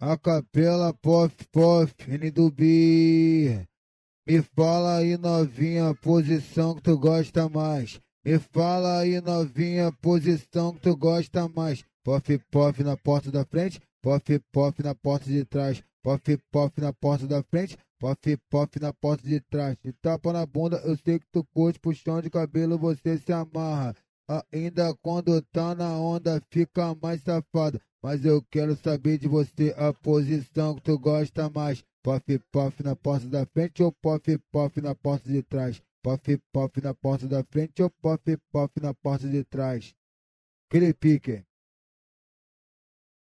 A capela pof pof, N do B. Me fala aí novinha, posição que tu gosta mais. Me fala aí novinha, posição que tu gosta mais. Pof pof na porta da frente, pof pof na porta de trás. Pof pof na porta da frente, pof pof na porta de trás. De tapa na bunda, eu sei que tu curte, puxão de cabelo você se amarra. Ainda quando tá na onda fica mais safado. Mas eu quero saber de você a posição que tu gosta mais. Puff puff na porta da frente ou puff puff na porta de trás? Puff puff na porta da frente ou puff puff na porta de trás? Aquele pique.